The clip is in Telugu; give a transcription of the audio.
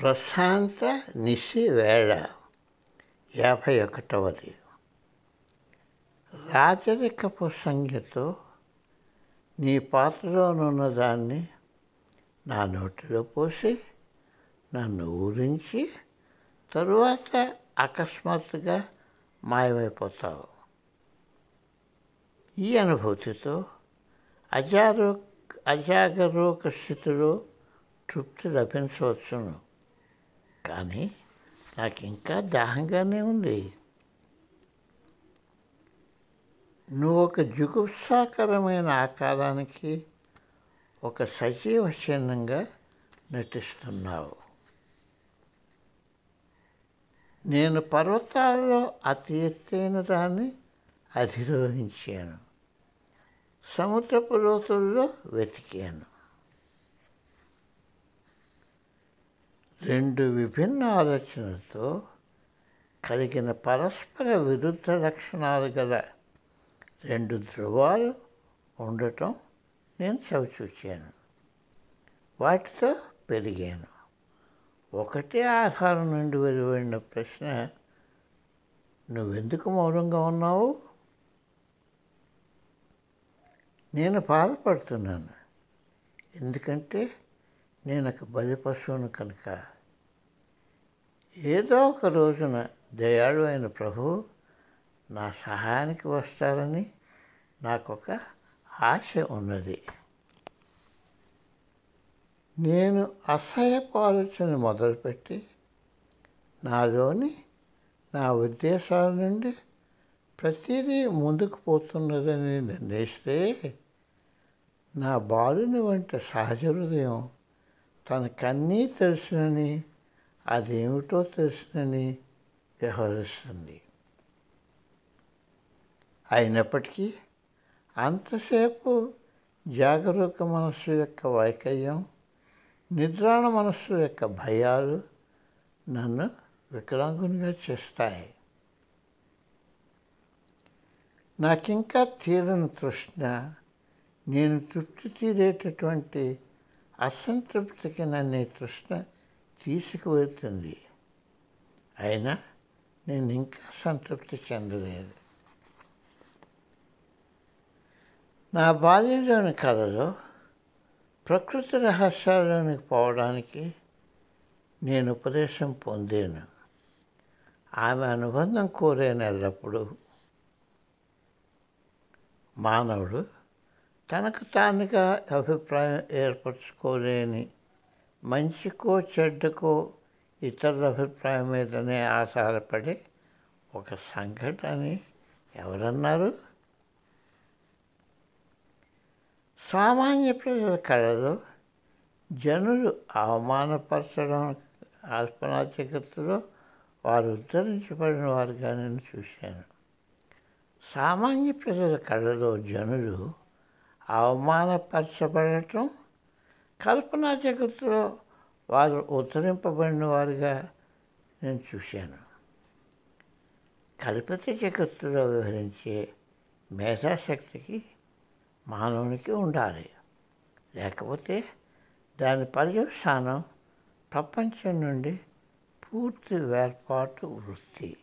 ప్రశాంత నిశి వేళ యాభై ఒకటవది. రాజరికపు సంఖ్యతో నీ పాత్రలోనున్న దాన్ని నా నోటిలో పోసి నన్ను ఊరించి తరువాత అకస్మాత్తుగా మాయమైపోతావు. ఈ అనుభూతితో అజారో అజాగరూక స్థితిలో తృప్తి లభించవచ్చును. కానీ నాకు ఇంకా దాహంగానే ఉంది. నువ్వు ఒక జుగుప్సాకరమైన ఆకారానికి ఒక సజీవ చిహ్నంగా నటిస్తున్నావు. నేను పర్వతాల్లో అతి ఎత్తైన దాన్ని అధిరోహించాను. సముద్రపు లోతుల్లో వెతికాను. రెండు విభిన్న ఆలోచనలతో కలిగిన పరస్పర విరుద్ధ లక్షణాలు గల రెండు ధృవాలు ఉండటం నేను చవిచూచాను. వాటితో పెరిగాను. ఒకటే ఆధారం నుండి వెలువడిన ప్రశ్న నువ్వెందుకు మౌనంగా ఉన్నావు? నేను బాధపడుతున్నాను. ఎందుకంటే నేను ఒక బలి పశువును కనుక. ఏదో ఒక రోజున దయాళు అయిన ప్రభు నా సహాయానికి వస్తారని నాకు ఒక ఆశ ఉన్నది. నేను అసహ్యపు ఆలోచన మొదలుపెట్టి నాలోని నా ఉద్దేశాల నుండి ప్రతిదీ ముందుకు పోతున్నదని నిర్ణయిస్తే నా బాలుని వంటి సహజ హృదయం తనకన్నీ తెలుసునని అదేమిటో తెలుసునని వ్యవహరిస్తుంది. అయినప్పటికీ అంతసేపు జాగరూక మనస్సు యొక్క వైకల్యం నిద్రాణ మనస్సు యొక్క భయాలు నన్ను వికలాంగునిగా చేస్తాయి. నాకింకా తీరని తృష్ణ నేను తృప్తి తీరేటటువంటి అసంతృప్తికి నన్ను ఈ తృష్ణ తీసుకువెళ్తుంది. అయినా నేను ఇంకా సంతృప్తి చెందలేదు. నా బాల్యంలోని కళలో ప్రకృతి రహస్యాల్లోనికి పోవడానికి నేను ఉపదేశం పొందాను. ఆమె అనుబంధం కోరాను ఎల్లప్పుడూ మానవుడు తనకు తానుగా అభిప్రాయం ఏర్పరచుకోలేని మంచికో చెడ్డకో ఇతరుల అభిప్రాయం మీదనే ఆధారపడే ఒక సంఘటన ఎవరన్నారు? సామాన్య ప్రజల కళలో జనులు అవమానపరచడం ఆత్మనాచకతలో వారు ఉద్ధరించబడిన వారుగా నేను చూశాను. సామాన్య ప్రజల కళలో జనులు అవమానపరచబడటం కల్పనా జగత్తులో వారు ఉద్ధరింపబడిన వారుగా నేను చూశాను. కల్పిత జగత్తులో వివరించే మేధాశక్తికి మానవునికి ఉండాలి. లేకపోతే దాని పర్యవసానం ప్రపంచం నుండి పూర్తి వేర్పాటు వృత్తి.